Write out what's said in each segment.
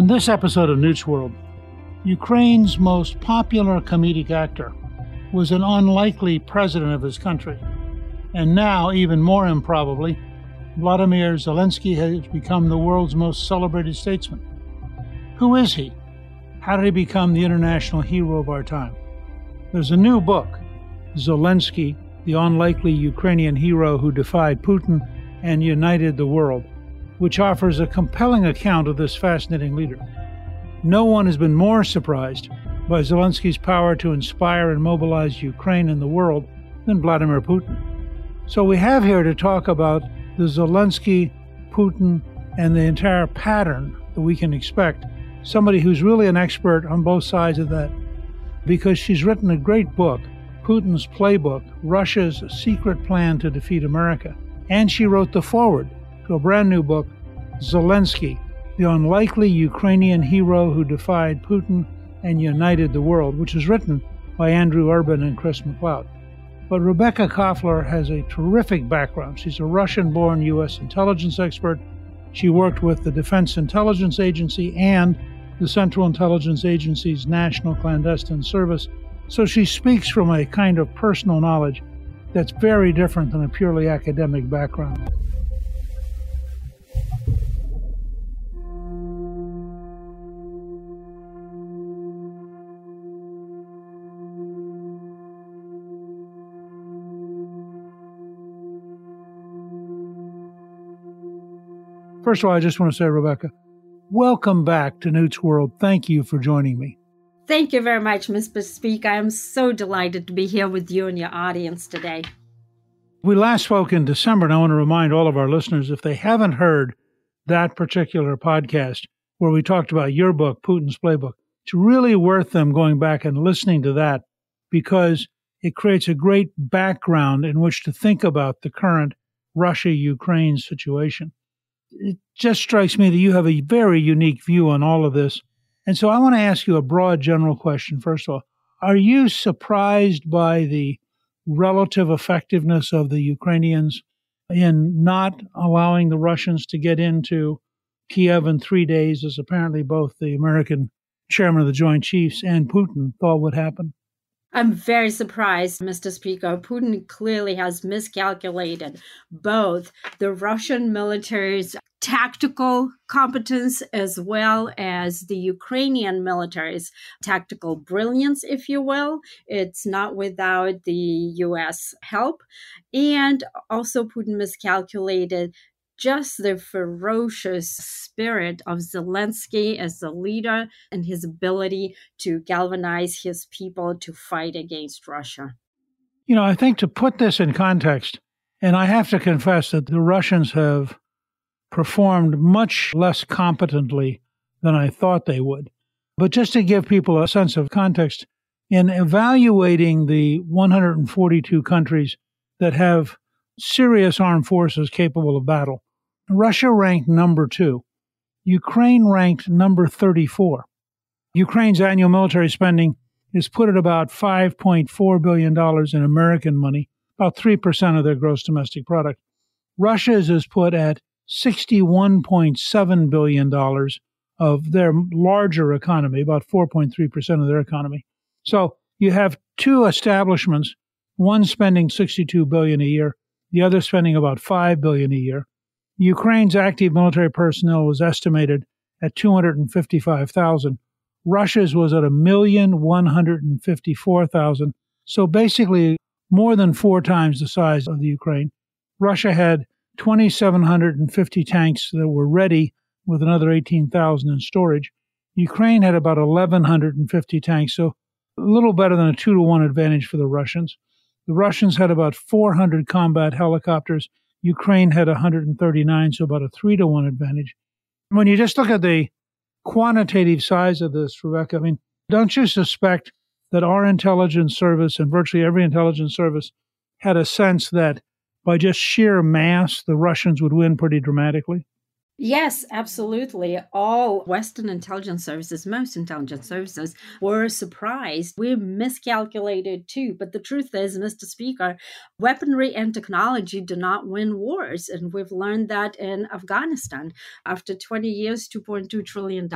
On this episode of Newt's World, Ukraine's most popular comedic actor was an unlikely president of his country. And now, even more improbably, Vladimir Zelensky has become the world's most celebrated statesman. Who is he? How did he become the international hero of our time? There's a new book, Zelensky, the unlikely Ukrainian hero who defied Putin and united the world which offers a compelling account of this fascinating leader. No one has been more surprised by Zelensky's power to inspire and mobilize Ukraine and the world than Vladimir Putin. So we have here to talk about the Zelensky, Putin, and the entire pattern that we can expect. Somebody who's really an expert on both sides of that, because she's written a great book, Putin's Playbook Russia's Secret Plan to Defeat America. And she wrote the foreword to a brand new book, Zelensky, the unlikely Ukrainian hero who defied Putin and united the world, which is written by Andrew Urban and Chris McLeod. But Rebekah Koffler has a terrific background. She's a Russian born U.S. intelligence expert. She worked with the Defense Intelligence Agency and the Central Intelligence Agency's National Clandestine Service. So she speaks from a kind of personal knowledge that's very different than a purely academic background. First of all, I just want to say, Rebekah, welcome back to Newt's World. Thank you for joining me. Thank you very much, Mr. Speaker. I'm so delighted to be here with you and your audience today. We last spoke in December, and I want to remind all of our listeners if they haven't heard that particular podcast where we talked about your book, Putin's Playbook, it's really worth them going back and listening to that because it creates a great background in which to think about the current Russia Ukraine situation it just strikes me that you have a very unique view on all of this. And so I want to ask you a broad general question. First of all, are you surprised by the relative effectiveness of the Ukrainians in not allowing the Russians to get into Kiev in three days, as apparently both the American chairman of the Joint Chiefs and Putin thought would happen? I'm very surprised, Mr. Speaker. Putin clearly has miscalculated both the Russian military's tactical competence as well as the Ukrainian military's tactical brilliance, if you will. It's not without the US help. And also, Putin miscalculated just the ferocious spirit of Zelensky as the leader and his ability to galvanize his people to fight against Russia. You know, I think to put this in context, and I have to confess that the Russians have performed much less competently than I thought they would. But just to give people a sense of context, in evaluating the 142 countries that have serious armed forces capable of battle, Russia ranked number two. Ukraine ranked number 34. Ukraine's annual military spending is put at about $5.4 billion in American money, about 3% of their gross domestic product. Russia's is put at $61.7 billion of their larger economy, about 4.3% of their economy. So you have two establishments, one spending 62 billion a year, the other spending about 5 billion a year. Ukraine's active military personnel was estimated at 255,000. Russia's was at a million one hundred and fifty-four thousand. So basically more than four times the size of the Ukraine. Russia had 2,750 tanks that were ready with another 18,000 in storage. Ukraine had about 1,150 tanks, so a little better than a two to one advantage for the Russians. The Russians had about 400 combat helicopters. Ukraine had 139, so about a three to one advantage. When you just look at the quantitative size of this, Rebekah, I mean, don't you suspect that our intelligence service and virtually every intelligence service had a sense that by just sheer mass, the Russians would win pretty dramatically? Yes, absolutely. All Western intelligence services, most intelligence services, were surprised. We miscalculated too. But the truth is, Mr. Speaker, weaponry and technology do not win wars. And we've learned that in Afghanistan. After 20 years, $2.2 trillion,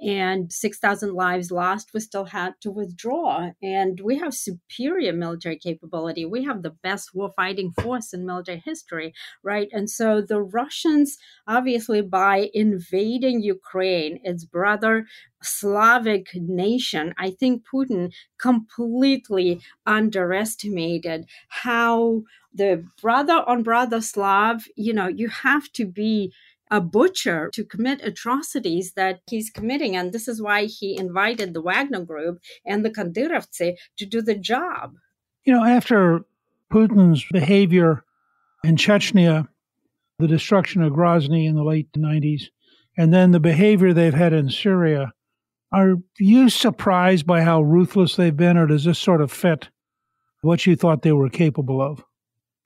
and 6,000 lives lost, we still had to withdraw. And we have superior military capability. We have the best warfighting force in military history, right? And so the Russians, obviously by invading Ukraine, its brother Slavic nation, I think Putin completely underestimated how the brother on brother Slav, you know, you have to be a butcher to commit atrocities that he's committing. And this is why he invited the Wagner Group and the Kadyrovtsi to do the job. You know, after Putin's behavior in Chechnya the destruction of Grozny in the late 90s, and then the behavior they've had in Syria. Are you surprised by how ruthless they've been, or does this sort of fit what you thought they were capable of?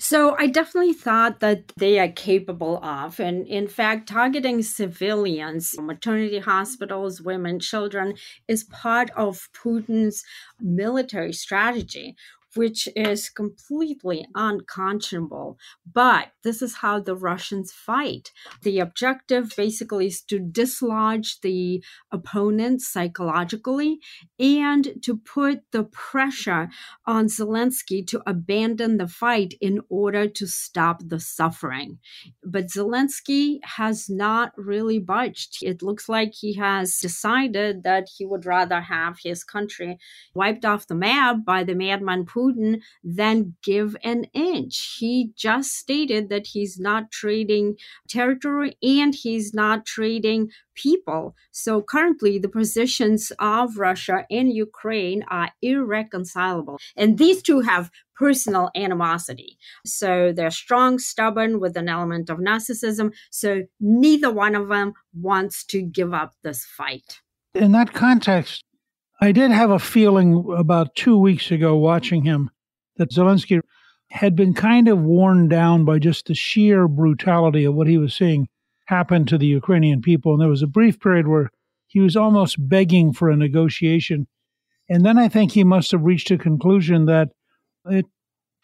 So I definitely thought that they are capable of, and in fact, targeting civilians, maternity hospitals, women, children, is part of Putin's military strategy, which is completely unconscionable. But this is how the Russians fight. The objective basically is to dislodge the opponent psychologically and to put the pressure on Zelensky to abandon the fight in order to stop the suffering. But Zelensky has not really budged. It looks like he has decided that he would rather have his country wiped off the map by the madman Putin Putin then give an inch. He just stated that he's not trading territory and he's not trading people. So currently, the positions of Russia and Ukraine are irreconcilable. And these two have personal animosity. So they're strong, stubborn, with an element of narcissism. So neither one of them wants to give up this fight. In that context, I did have a feeling about two weeks ago watching him that Zelensky had been kind of worn down by just the sheer brutality of what he was seeing happen to the Ukrainian people. And there was a brief period where he was almost begging for a negotiation. And then I think he must have reached a conclusion that it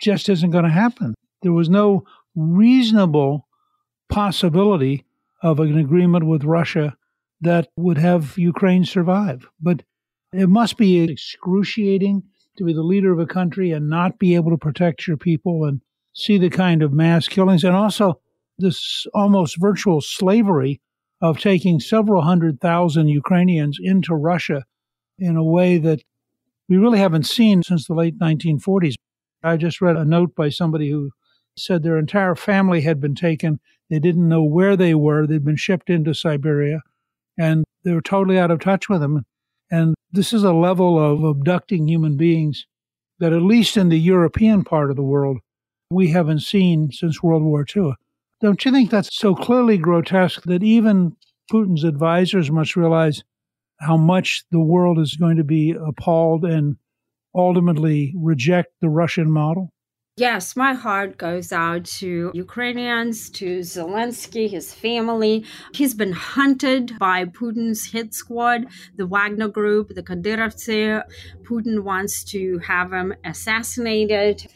just isn't going to happen. There was no reasonable possibility of an agreement with Russia that would have Ukraine survive. But it must be excruciating to be the leader of a country and not be able to protect your people and see the kind of mass killings and also this almost virtual slavery of taking several hundred thousand Ukrainians into Russia in a way that we really haven't seen since the late 1940s. I just read a note by somebody who said their entire family had been taken. They didn't know where they were. They'd been shipped into Siberia and they were totally out of touch with them. This is a level of abducting human beings that, at least in the European part of the world, we haven't seen since World War II. Don't you think that's so clearly grotesque that even Putin's advisors must realize how much the world is going to be appalled and ultimately reject the Russian model? Yes, my heart goes out to Ukrainians, to Zelensky, his family. He's been hunted by Putin's hit squad, the Wagner Group, the Kadyrovtsi. Putin wants to have him assassinated.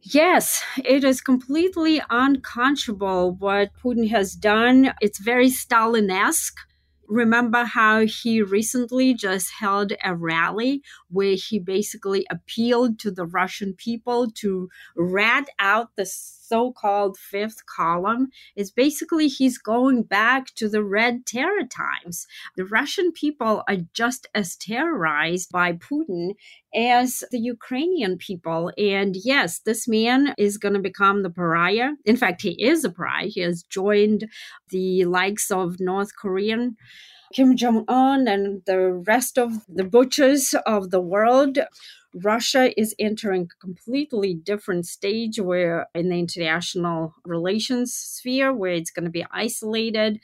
Yes, it is completely unconscionable what Putin has done. It's very Stalin-esque remember how he recently just held a rally where he basically appealed to the Russian people to rat out the so-called fifth column is basically he's going back to the red terror times. The Russian people are just as terrorized by Putin as the Ukrainian people. And yes, this man is going to become the pariah. In fact, he is a pariah. He has joined the likes of North Korean Kim Jong un and the rest of the butchers of the world. Russia is entering a completely different stage where in the international relations sphere where it's going to be isolated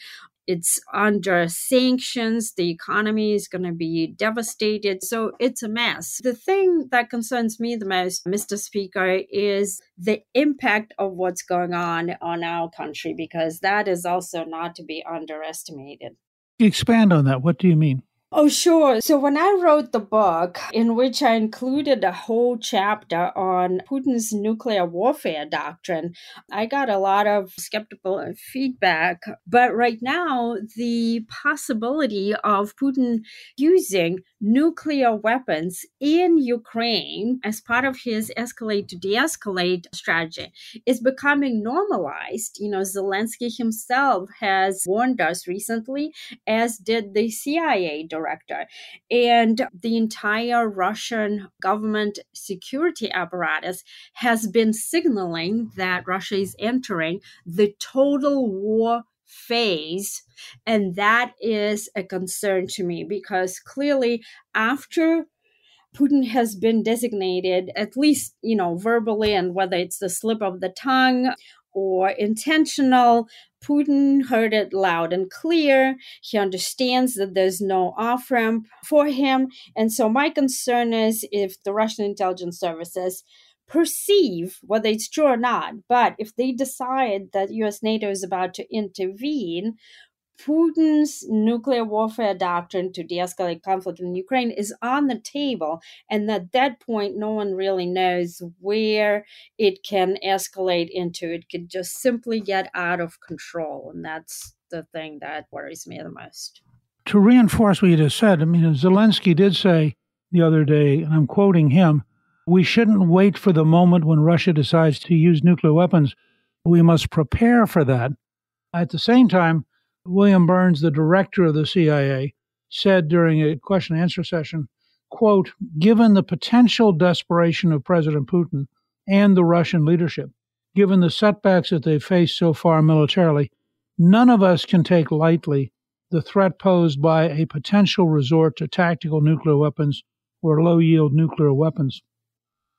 it's under sanctions. The economy is going to be devastated. So it's a mess. The thing that concerns me the most, Mr. Speaker, is the impact of what's going on on our country, because that is also not to be underestimated. Expand on that. What do you mean? Oh, sure. So, when I wrote the book, in which I included a whole chapter on Putin's nuclear warfare doctrine, I got a lot of skeptical feedback. But right now, the possibility of Putin using nuclear weapons in Ukraine as part of his escalate to de escalate strategy is becoming normalized. You know, Zelensky himself has warned us recently, as did the CIA director. And the entire Russian government security apparatus has been signaling that Russia is entering the total war phase. And that is a concern to me because clearly, after Putin has been designated, at least, you know, verbally, and whether it's the slip of the tongue or intentional, Putin heard it loud and clear. He understands that there's no off ramp for him. And so, my concern is if the Russian intelligence services perceive whether it's true or not, but if they decide that US NATO is about to intervene, Putin's nuclear warfare doctrine to de escalate conflict in Ukraine is on the table. And at that point, no one really knows where it can escalate into. It could just simply get out of control. And that's the thing that worries me the most. To reinforce what you just said, I mean, Zelensky did say the other day, and I'm quoting him, we shouldn't wait for the moment when Russia decides to use nuclear weapons. We must prepare for that. At the same time, William Burns, the director of the CIA, said during a question and answer session, quote, given the potential desperation of President Putin and the Russian leadership, given the setbacks that they've faced so far militarily, none of us can take lightly the threat posed by a potential resort to tactical nuclear weapons or low yield nuclear weapons.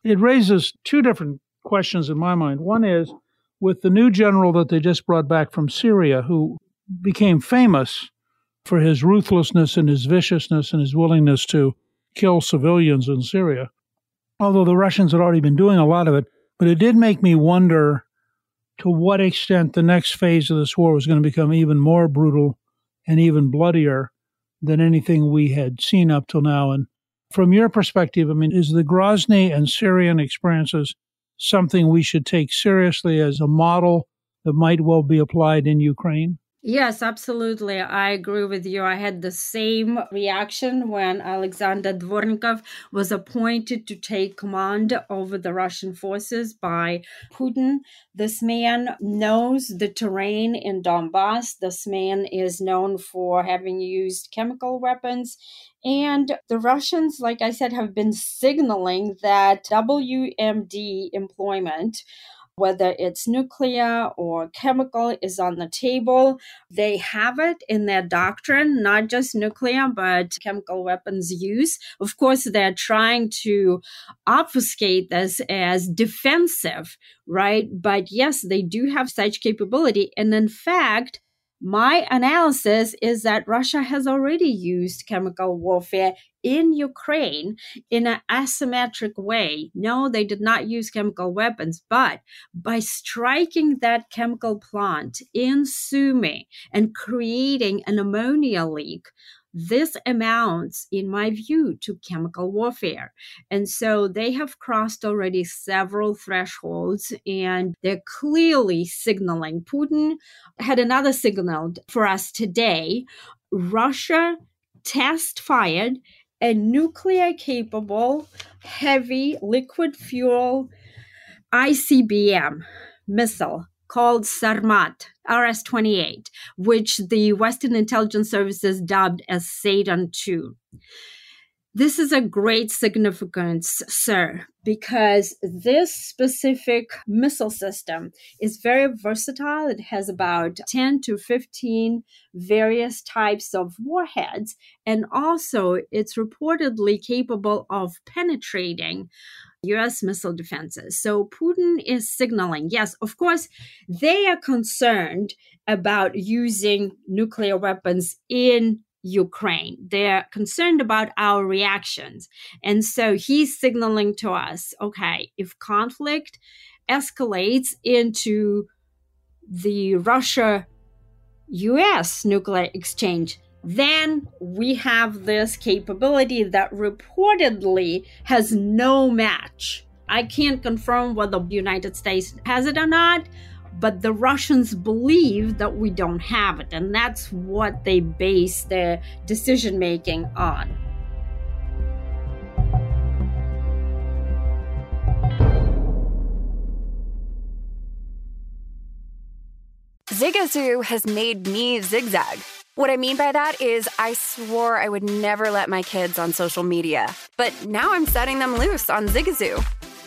It raises two different questions in my mind. One is with the new general that they just brought back from Syria, who became famous for his ruthlessness and his viciousness and his willingness to kill civilians in Syria. Although the Russians had already been doing a lot of it, but it did make me wonder to what extent the next phase of this war was going to become even more brutal and even bloodier than anything we had seen up till now. And from your perspective, I mean, is the Grozny and Syrian experiences something we should take seriously as a model that might well be applied in Ukraine? Yes, absolutely. I agree with you. I had the same reaction when Alexander Dvornikov was appointed to take command over the Russian forces by Putin. This man knows the terrain in Donbass. This man is known for having used chemical weapons. And the Russians, like I said, have been signaling that WMD employment whether it's nuclear or chemical is on the table. They have it in their doctrine, not just nuclear, but chemical weapons use. Of course, they're trying to obfuscate this as defensive, right? But yes, they do have such capability. And in fact, my analysis is that Russia has already used chemical warfare in Ukraine in an asymmetric way. No, they did not use chemical weapons, but by striking that chemical plant in Sumy and creating an ammonia leak, this amounts, in my view, to chemical warfare. And so they have crossed already several thresholds and they're clearly signaling. Putin had another signal for us today. Russia test fired a nuclear capable heavy liquid fuel ICBM missile called Sarmat RS 28, which the Western intelligence services dubbed as Satan 2. This is a great significance, sir, because this specific missile system is very versatile. It has about 10 to 15 various types of warheads, and also it's reportedly capable of penetrating US missile defenses. So Putin is signaling, yes, of course, they are concerned about using nuclear weapons in Ukraine. They're concerned about our reactions. And so he's signaling to us okay, if conflict escalates into the Russia US nuclear exchange, then we have this capability that reportedly has no match. I can't confirm whether the United States has it or not, but the Russians believe that we don't have it, and that's what they base their decision making on. Zigazoo has made me zigzag. What I mean by that is, I swore I would never let my kids on social media, but now I'm setting them loose on Zigazoo.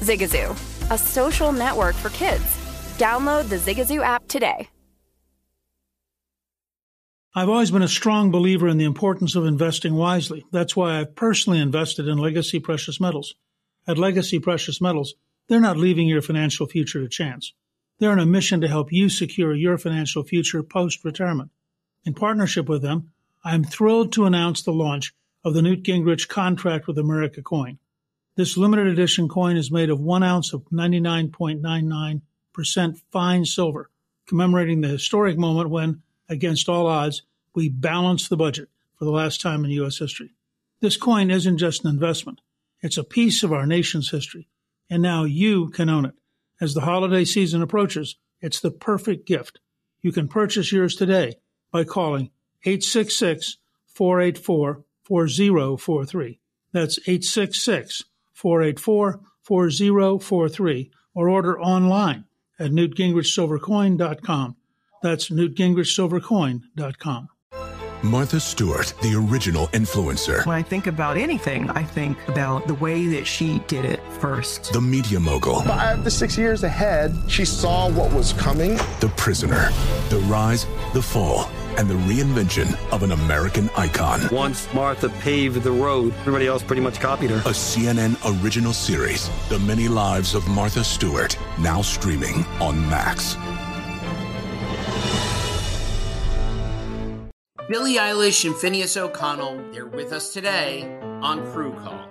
Zigazoo, a social network for kids. Download the Zigazoo app today. I've always been a strong believer in the importance of investing wisely. That's why I've personally invested in Legacy Precious Metals. At Legacy Precious Metals, they're not leaving your financial future to chance. They're on a mission to help you secure your financial future post retirement. In partnership with them, I am thrilled to announce the launch of the Newt Gingrich Contract with America coin. This limited edition coin is made of one ounce of 99.99% fine silver, commemorating the historic moment when, against all odds, we balanced the budget for the last time in U.S. history. This coin isn't just an investment, it's a piece of our nation's history, and now you can own it. As the holiday season approaches, it's the perfect gift. You can purchase yours today by calling 866 484 4043. That's 866 484 4043 or order online at newtgingrichsilvercoin.com. That's newtgingrichsilvercoin.com. Martha Stewart, the original influencer. When I think about anything, I think about the way that she did it first. The media mogul. Five to six years ahead, she saw what was coming. The prisoner. The rise, the fall and the reinvention of an American icon. Once Martha paved the road, everybody else pretty much copied her. A CNN original series, The Many Lives of Martha Stewart, now streaming on Max. Billie Eilish and Finneas O'Connell, they're with us today on Crew Call.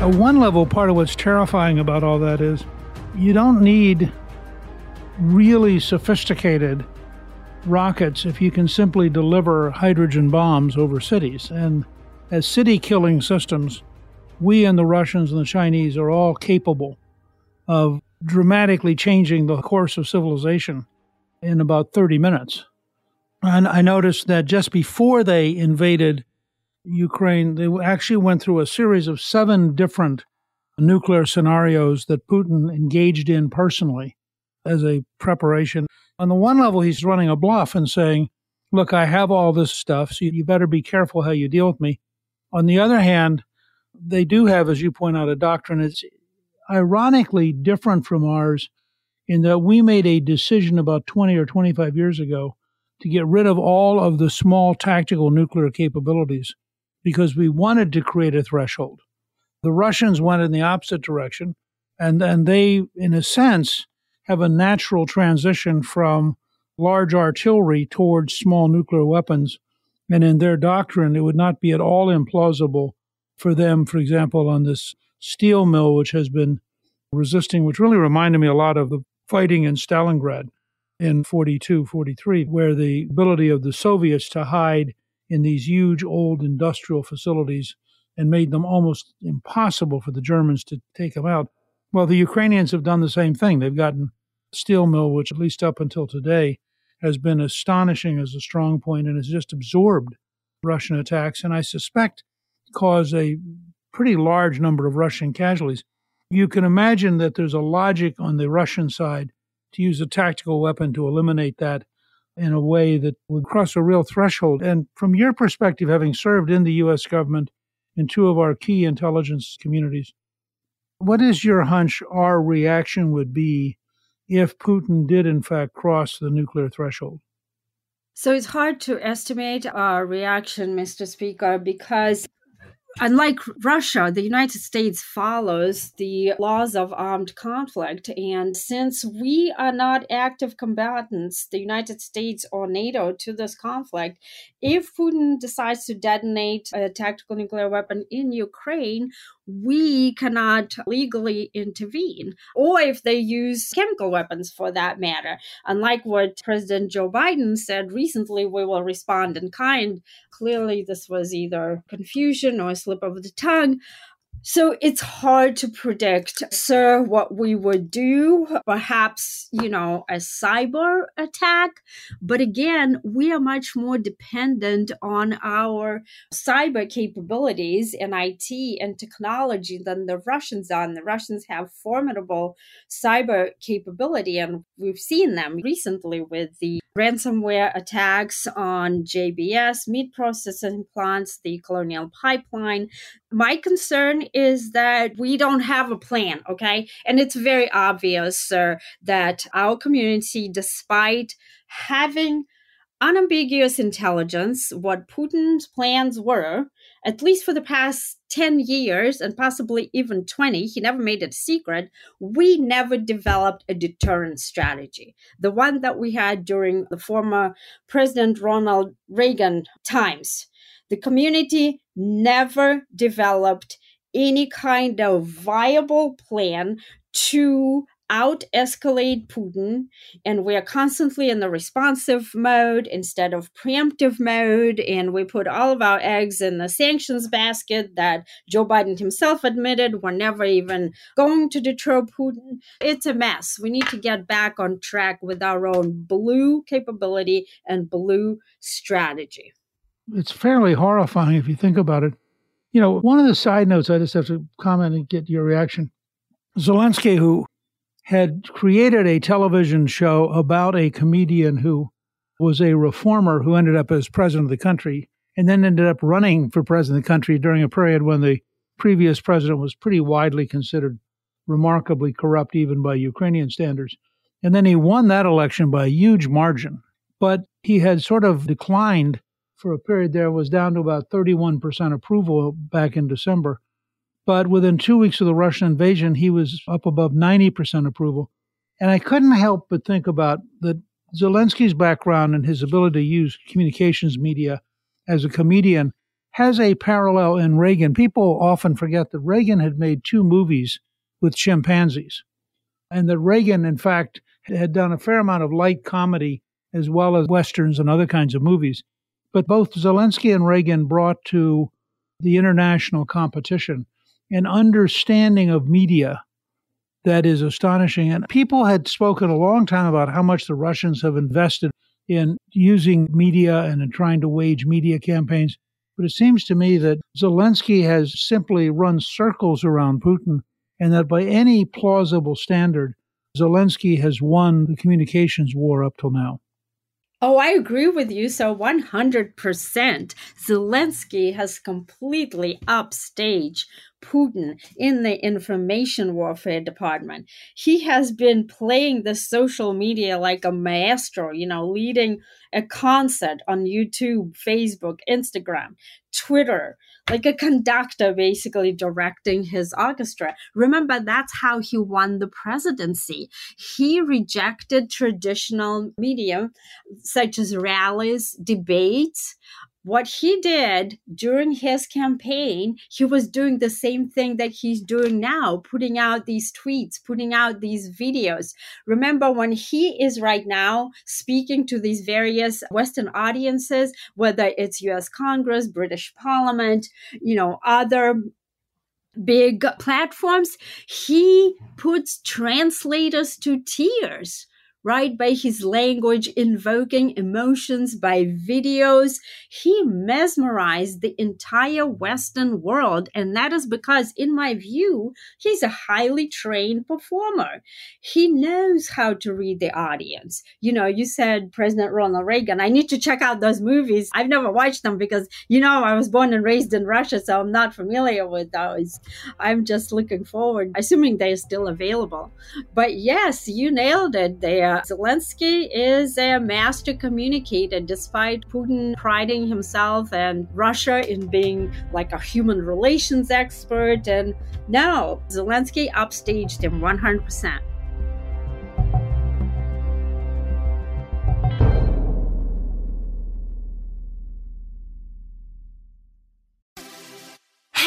At one level, part of what's terrifying about all that is you don't need really sophisticated rockets if you can simply deliver hydrogen bombs over cities. And as city killing systems, we and the Russians and the Chinese are all capable of dramatically changing the course of civilization in about 30 minutes. And I noticed that just before they invaded Ukraine, they actually went through a series of seven different nuclear scenarios that Putin engaged in personally as a preparation. On the one level, he's running a bluff and saying, Look, I have all this stuff, so you better be careful how you deal with me. On the other hand, they do have, as you point out, a doctrine. It's ironically different from ours in that we made a decision about 20 or 25 years ago to get rid of all of the small tactical nuclear capabilities because we wanted to create a threshold. The Russians went in the opposite direction, and, and they, in a sense, have a natural transition from large artillery towards small nuclear weapons. And in their doctrine, it would not be at all implausible for them, for example, on this steel mill, which has been resisting, which really reminded me a lot of the fighting in Stalingrad in 42, 43, where the ability of the Soviets to hide in these huge old industrial facilities and made them almost impossible for the Germans to take them out. Well, the Ukrainians have done the same thing. They've gotten a steel mill, which at least up until today has been astonishing as a strong point and has just absorbed Russian attacks, and I suspect caused a pretty large number of Russian casualties. You can imagine that there's a logic on the Russian side to use a tactical weapon to eliminate that in a way that would cross a real threshold. And from your perspective, having served in the U.S. government in two of our key intelligence communities, what is your hunch our reaction would be if Putin did, in fact, cross the nuclear threshold? So it's hard to estimate our reaction, Mr. Speaker, because Unlike Russia, the United States follows the laws of armed conflict. And since we are not active combatants, the United States or NATO, to this conflict, if Putin decides to detonate a tactical nuclear weapon in Ukraine, we cannot legally intervene, or if they use chemical weapons for that matter. Unlike what President Joe Biden said recently, we will respond in kind. Clearly, this was either confusion or a slip of the tongue. So it's hard to predict, sir, what we would do. Perhaps, you know, a cyber attack. But again, we are much more dependent on our cyber capabilities and IT and technology than the Russians are. And the Russians have formidable cyber capability. And we've seen them recently with the ransomware attacks on JBS, meat processing plants, the Colonial Pipeline. My concern is that we don't have a plan, okay? And it's very obvious, sir, that our community, despite having unambiguous intelligence, what Putin's plans were, at least for the past 10 years and possibly even 20, he never made it secret, we never developed a deterrent strategy. The one that we had during the former President Ronald Reagan times. The community never developed any kind of viable plan to out escalate Putin, and we're constantly in the responsive mode instead of preemptive mode. And we put all of our eggs in the sanctions basket that Joe Biden himself admitted we're never even going to deter Putin. It's a mess. We need to get back on track with our own blue capability and blue strategy. It's fairly horrifying if you think about it. You know, one of the side notes, I just have to comment and get your reaction. Zelensky, who had created a television show about a comedian who was a reformer who ended up as president of the country and then ended up running for president of the country during a period when the previous president was pretty widely considered remarkably corrupt, even by Ukrainian standards. And then he won that election by a huge margin. But he had sort of declined for a period there, was down to about 31% approval back in December. But within two weeks of the Russian invasion, he was up above 90% approval. And I couldn't help but think about that Zelensky's background and his ability to use communications media as a comedian has a parallel in Reagan. People often forget that Reagan had made two movies with chimpanzees, and that Reagan, in fact, had done a fair amount of light comedy as well as westerns and other kinds of movies. But both Zelensky and Reagan brought to the international competition an understanding of media that is astonishing. And people had spoken a long time about how much the Russians have invested in using media and in trying to wage media campaigns. But it seems to me that Zelensky has simply run circles around Putin, and that by any plausible standard, Zelensky has won the communications war up till now. Oh, I agree with you. So 100%. Zelensky has completely upstaged Putin in the information warfare department. He has been playing the social media like a maestro, you know, leading a concert on YouTube, Facebook, Instagram, Twitter, like a conductor basically directing his orchestra. Remember, that's how he won the presidency. He rejected traditional medium such as rallies, debates, what he did during his campaign, he was doing the same thing that he's doing now, putting out these tweets, putting out these videos. Remember when he is right now speaking to these various Western audiences, whether it's US Congress, British Parliament, you know, other big platforms, he puts translators to tears right? By his language, invoking emotions by videos. He mesmerized the entire Western world. And that is because, in my view, he's a highly trained performer. He knows how to read the audience. You know, you said President Ronald Reagan. I need to check out those movies. I've never watched them because, you know, I was born and raised in Russia, so I'm not familiar with those. I'm just looking forward, assuming they're still available. But yes, you nailed it there Zelensky is a master communicator, despite Putin priding himself and Russia in being like a human relations expert. And now Zelensky upstaged him 100%.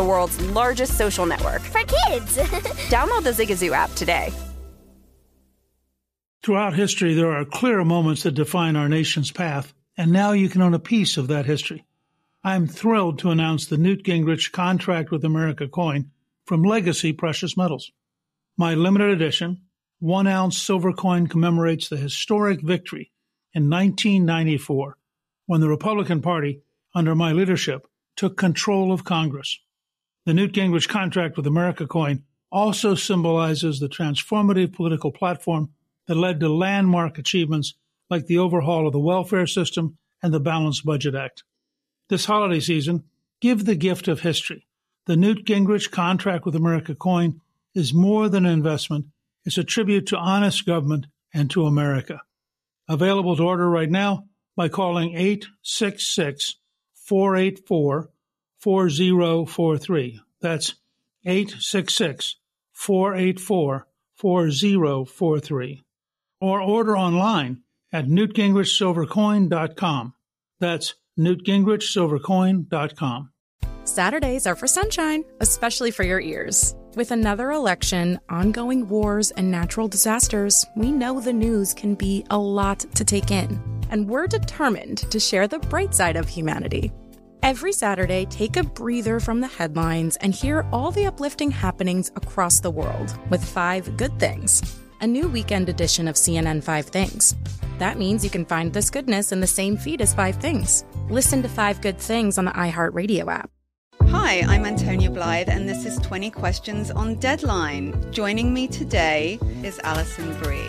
the world's largest social network. For kids! Download the Zigazoo app today. Throughout history, there are clear moments that define our nation's path, and now you can own a piece of that history. I'm thrilled to announce the Newt Gingrich Contract with America coin from Legacy Precious Metals. My limited edition, one ounce silver coin commemorates the historic victory in 1994 when the Republican Party, under my leadership, took control of Congress. The Newt Gingrich contract with America coin also symbolizes the transformative political platform that led to landmark achievements like the overhaul of the welfare system and the Balanced Budget Act. This holiday season, give the gift of history. The Newt Gingrich contract with America coin is more than an investment, it's a tribute to honest government and to America. Available to order right now by calling 866 484 4043. That's 866 484 4043. Or order online at newtgingrichsilvercoin.com. That's newtgingrichsilvercoin.com. Saturdays are for sunshine, especially for your ears. With another election, ongoing wars, and natural disasters, we know the news can be a lot to take in. And we're determined to share the bright side of humanity. Every Saturday, take a breather from the headlines and hear all the uplifting happenings across the world with Five Good Things, a new weekend edition of CNN Five Things. That means you can find this goodness in the same feed as Five Things. Listen to Five Good Things on the iHeartRadio app. Hi, I'm Antonia Blythe, and this is 20 Questions on Deadline. Joining me today is Alison Brie.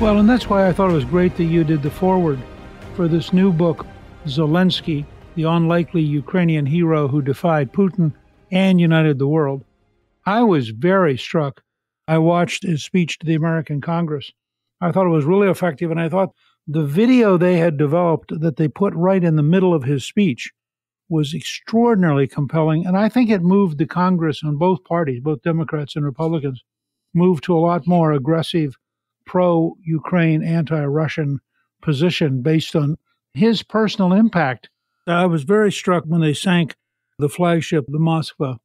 Well, and that's why I thought it was great that you did the foreword for this new book, Zelensky, the unlikely Ukrainian hero who defied Putin and united the world. I was very struck. I watched his speech to the American Congress. I thought it was really effective, and I thought the video they had developed that they put right in the middle of his speech was extraordinarily compelling. And I think it moved the Congress on both parties, both Democrats and Republicans, moved to a lot more aggressive pro Ukraine, anti Russian position based on his personal impact. I was very struck when they sank the flagship, the Moskva,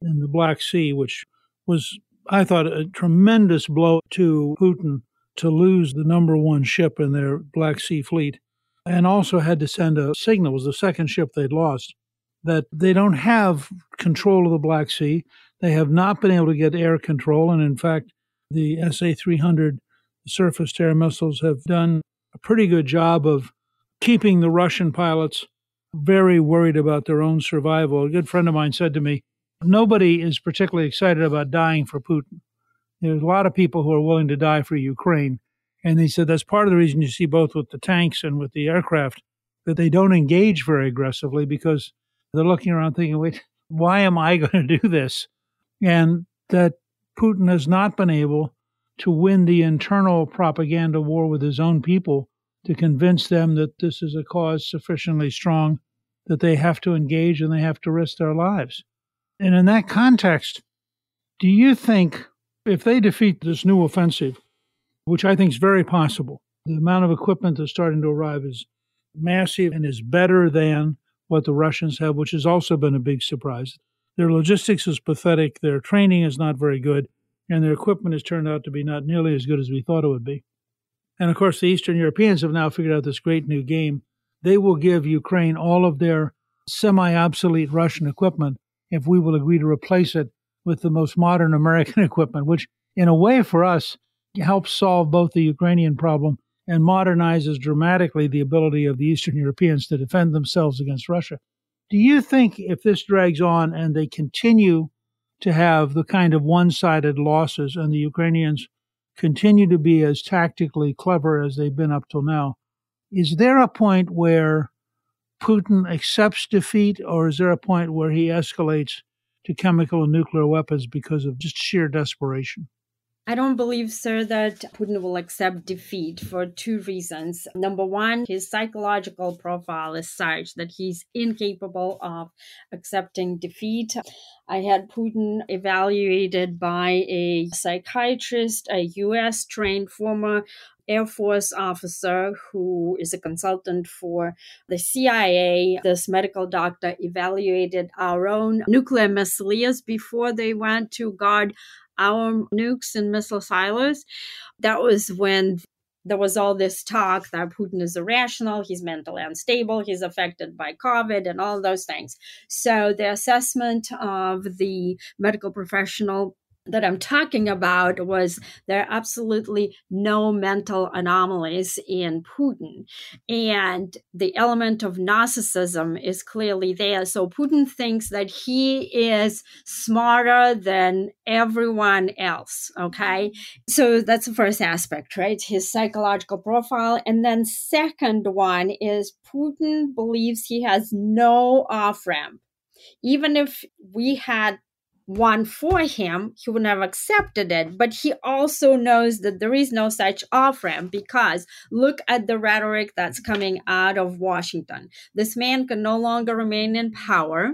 in the Black Sea, which was, I thought, a tremendous blow to Putin to lose the number one ship in their Black Sea fleet. And also had to send a signal, was the second ship they'd lost, that they don't have control of the Black Sea. They have not been able to get air control. And in fact, the SA 300 surface to air missiles have done a pretty good job of keeping the Russian pilots very worried about their own survival. A good friend of mine said to me, Nobody is particularly excited about dying for Putin. There's a lot of people who are willing to die for Ukraine. And he said that's part of the reason you see both with the tanks and with the aircraft that they don't engage very aggressively because they're looking around thinking, wait, why am I going to do this? And that Putin has not been able to win the internal propaganda war with his own people to convince them that this is a cause sufficiently strong that they have to engage and they have to risk their lives. And in that context, do you think if they defeat this new offensive, which I think is very possible, the amount of equipment that's starting to arrive is massive and is better than what the Russians have, which has also been a big surprise. Their logistics is pathetic, their training is not very good, and their equipment has turned out to be not nearly as good as we thought it would be. And of course, the Eastern Europeans have now figured out this great new game. They will give Ukraine all of their semi obsolete Russian equipment if we will agree to replace it with the most modern American equipment, which, in a way, for us, helps solve both the Ukrainian problem and modernizes dramatically the ability of the Eastern Europeans to defend themselves against Russia. Do you think if this drags on and they continue to have the kind of one sided losses, and the Ukrainians continue to be as tactically clever as they've been up till now. Is there a point where Putin accepts defeat, or is there a point where he escalates to chemical and nuclear weapons because of just sheer desperation? I don't believe, sir, that Putin will accept defeat for two reasons. Number one, his psychological profile is such that he's incapable of accepting defeat. I had Putin evaluated by a psychiatrist, a US trained former Air Force officer who is a consultant for the CIA. This medical doctor evaluated our own nuclear missiles before they went to guard our nukes and missile silos. That was when there was all this talk that Putin is irrational, he's mentally unstable, he's affected by COVID, and all those things. So, the assessment of the medical professional that I'm talking about was there are absolutely no mental anomalies in Putin. And the element of narcissism is clearly there. So Putin thinks that he is smarter than everyone else. Okay. So that's the first aspect, right? His psychological profile. And then second one is Putin believes he has no off ramp even if we had one for him, he would have accepted it. But he also knows that there is no such offer because look at the rhetoric that's coming out of Washington. This man can no longer remain in power.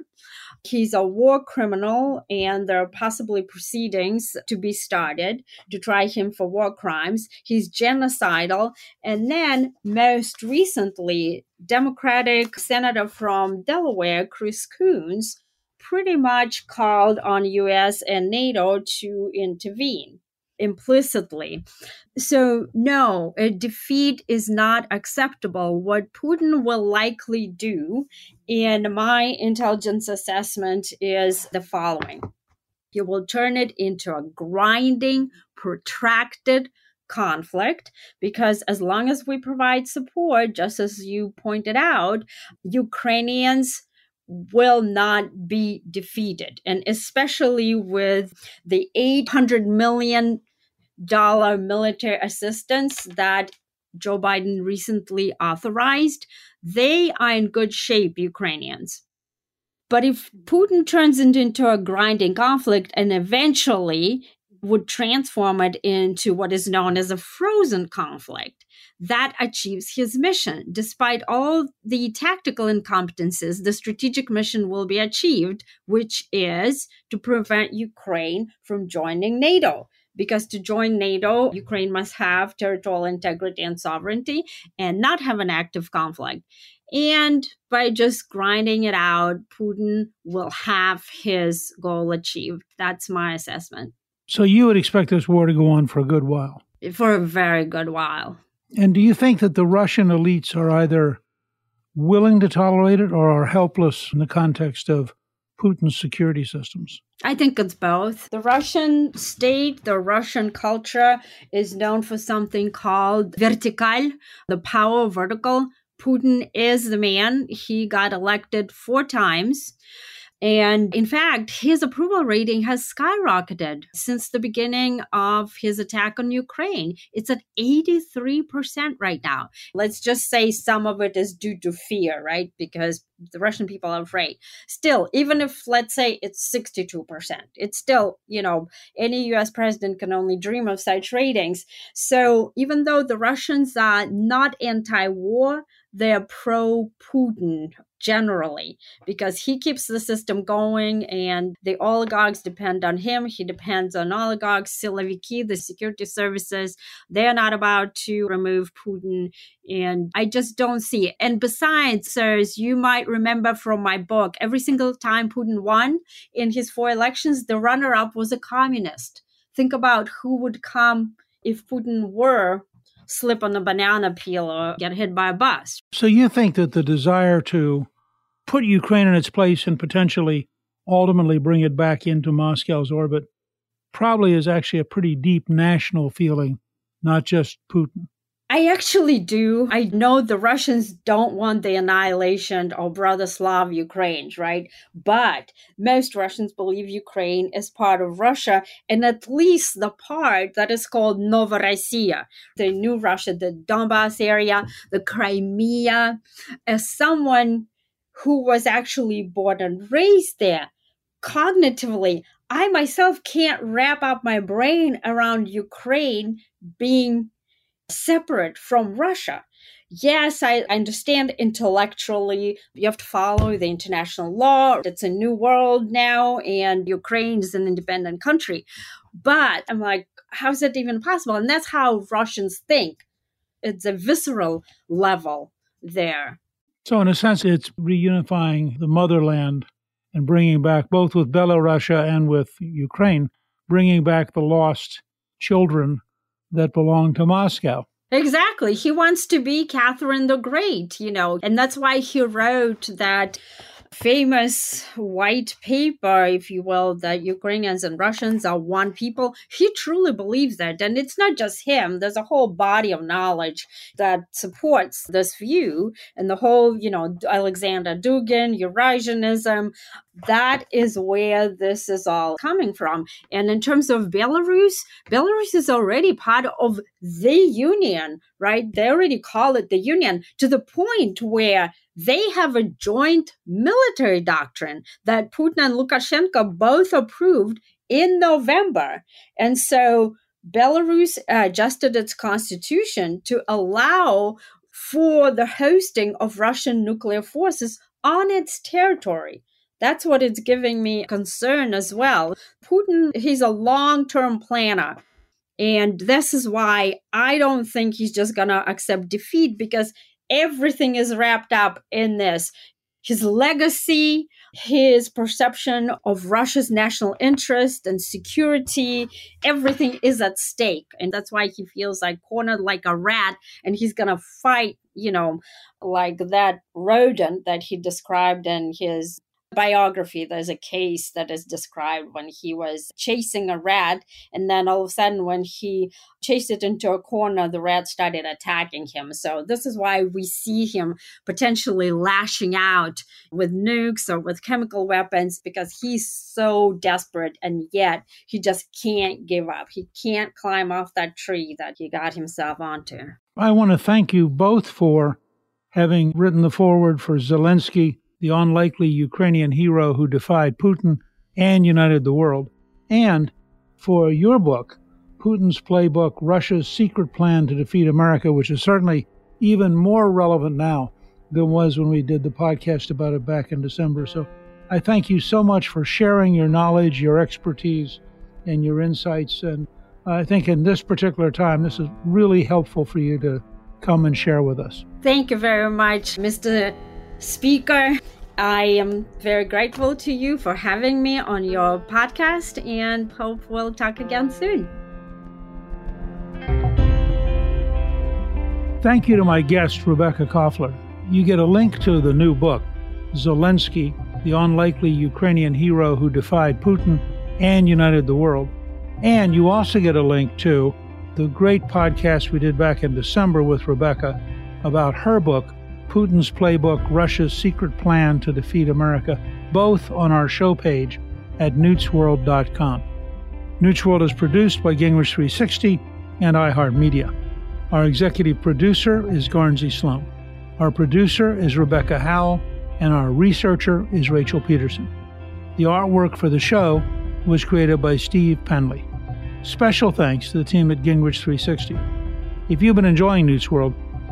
He's a war criminal, and there are possibly proceedings to be started to try him for war crimes. He's genocidal. And then, most recently, Democratic Senator from Delaware, Chris Coons, pretty much called on US and NATO to intervene implicitly. So, no, a defeat is not acceptable. What Putin will likely do, in my intelligence assessment, is the following he will turn it into a grinding, protracted conflict because as long as we provide support, just as you pointed out, Ukrainians will not be defeated. And especially with the 800 million dollar military assistance that Joe Biden recently authorized, they are in good shape, Ukrainians. But if Putin turns it into a grinding conflict and eventually would transform it into what is known as a frozen conflict. That achieves his mission. Despite all the tactical incompetences, the strategic mission will be achieved, which is to prevent Ukraine from joining NATO. Because to join NATO, Ukraine must have territorial integrity and sovereignty and not have an active conflict. And by just grinding it out, Putin will have his goal achieved. That's my assessment. So you would expect this war to go on for a good while? For a very good while. And do you think that the Russian elites are either willing to tolerate it or are helpless in the context of Putin's security systems? I think it's both. The Russian state, the Russian culture is known for something called vertical, the power vertical. Putin is the man. He got elected four times. And in fact, his approval rating has skyrocketed since the beginning of his attack on Ukraine. It's at 83% right now. Let's just say some of it is due to fear, right? Because the Russian people are afraid. Still, even if, let's say, it's 62%, it's still, you know, any US president can only dream of such ratings. So even though the Russians are not anti war, they're pro Putin generally because he keeps the system going and the oligarchs depend on him. He depends on oligarchs, Siloviki, the security services. They're not about to remove Putin. And I just don't see it. And besides, sirs, you might remember from my book, every single time Putin won in his four elections, the runner up was a communist. Think about who would come if Putin were slip on a banana peel or get hit by a bus. So you think that the desire to put Ukraine in its place and potentially ultimately bring it back into Moscow's orbit probably is actually a pretty deep national feeling, not just Putin. I actually do. I know the Russians don't want the annihilation of Brother Slav Ukraine, right? But most Russians believe Ukraine is part of Russia, and at least the part that is called Novorossiya, the new Russia, the Donbass area, the Crimea. As someone who was actually born and raised there, cognitively, I myself can't wrap up my brain around Ukraine being separate from Russia. Yes, I understand intellectually you have to follow the international law. It's a new world now, and Ukraine is an independent country. But I'm like, how's that even possible? And that's how Russians think. It's a visceral level there. So, in a sense, it's reunifying the motherland and bringing back, both with Belarusia and with Ukraine, bringing back the lost children that belong to Moscow. Exactly. He wants to be Catherine the Great, you know, and that's why he wrote that famous white paper, if you will, that Ukrainians and Russians are one people. He truly believes that. And it's not just him, there's a whole body of knowledge that supports this view. And the whole, you know, Alexander Dugin, Eurasianism, that is where this is all coming from. And in terms of Belarus, Belarus is already part of the union, right? They already call it the union to the point where they have a joint military doctrine that Putin and Lukashenko both approved in November. And so Belarus adjusted its constitution to allow for the hosting of Russian nuclear forces on its territory. That's what it's giving me concern as well. Putin, he's a long term planner. And this is why I don't think he's just going to accept defeat because everything is wrapped up in this. His legacy, his perception of Russia's national interest and security, everything is at stake. And that's why he feels like cornered like a rat and he's going to fight, you know, like that rodent that he described in his biography, there's a case that is described when he was chasing a rat, and then all of a sudden, when he chased it into a corner, the rat started attacking him. So, this is why we see him potentially lashing out with nukes or with chemical weapons because he's so desperate, and yet he just can't give up. He can't climb off that tree that he got himself onto. I want to thank you both for having written the foreword for Zelensky the unlikely Ukrainian hero who defied Putin and united the world, and for your book, Putin's Playbook Russia's Secret Plan to Defeat America, which is certainly even more relevant now than was when we did the podcast about it back in December. So I thank you so much for sharing your knowledge, your expertise, and your insights. And I think in this particular time, this is really helpful for you to come and share with us. Thank you very much, Mr speaker. I am very grateful to you for having me on your podcast and hope we'll talk again soon. Thank you to my guest, Rebekah Koffler. You get a link to the new book, Zelensky, the unlikely Ukrainian hero who defied Putin and united the world. And you also get a link to the great podcast we did back in December with Rebekah about her book, Putin's Playbook Russia's Secret Plan to Defeat America, both on our show page at newtsworld.com. Newt's World is produced by Gingrich 360 and iHeartMedia. Our executive producer is Garnsey Sloan. Our producer is Rebecca Howell, and our researcher is Rachel Peterson. The artwork for the show was created by Steve Penley. Special thanks to the team at Gingrich 360. If you've been enjoying Newt's World,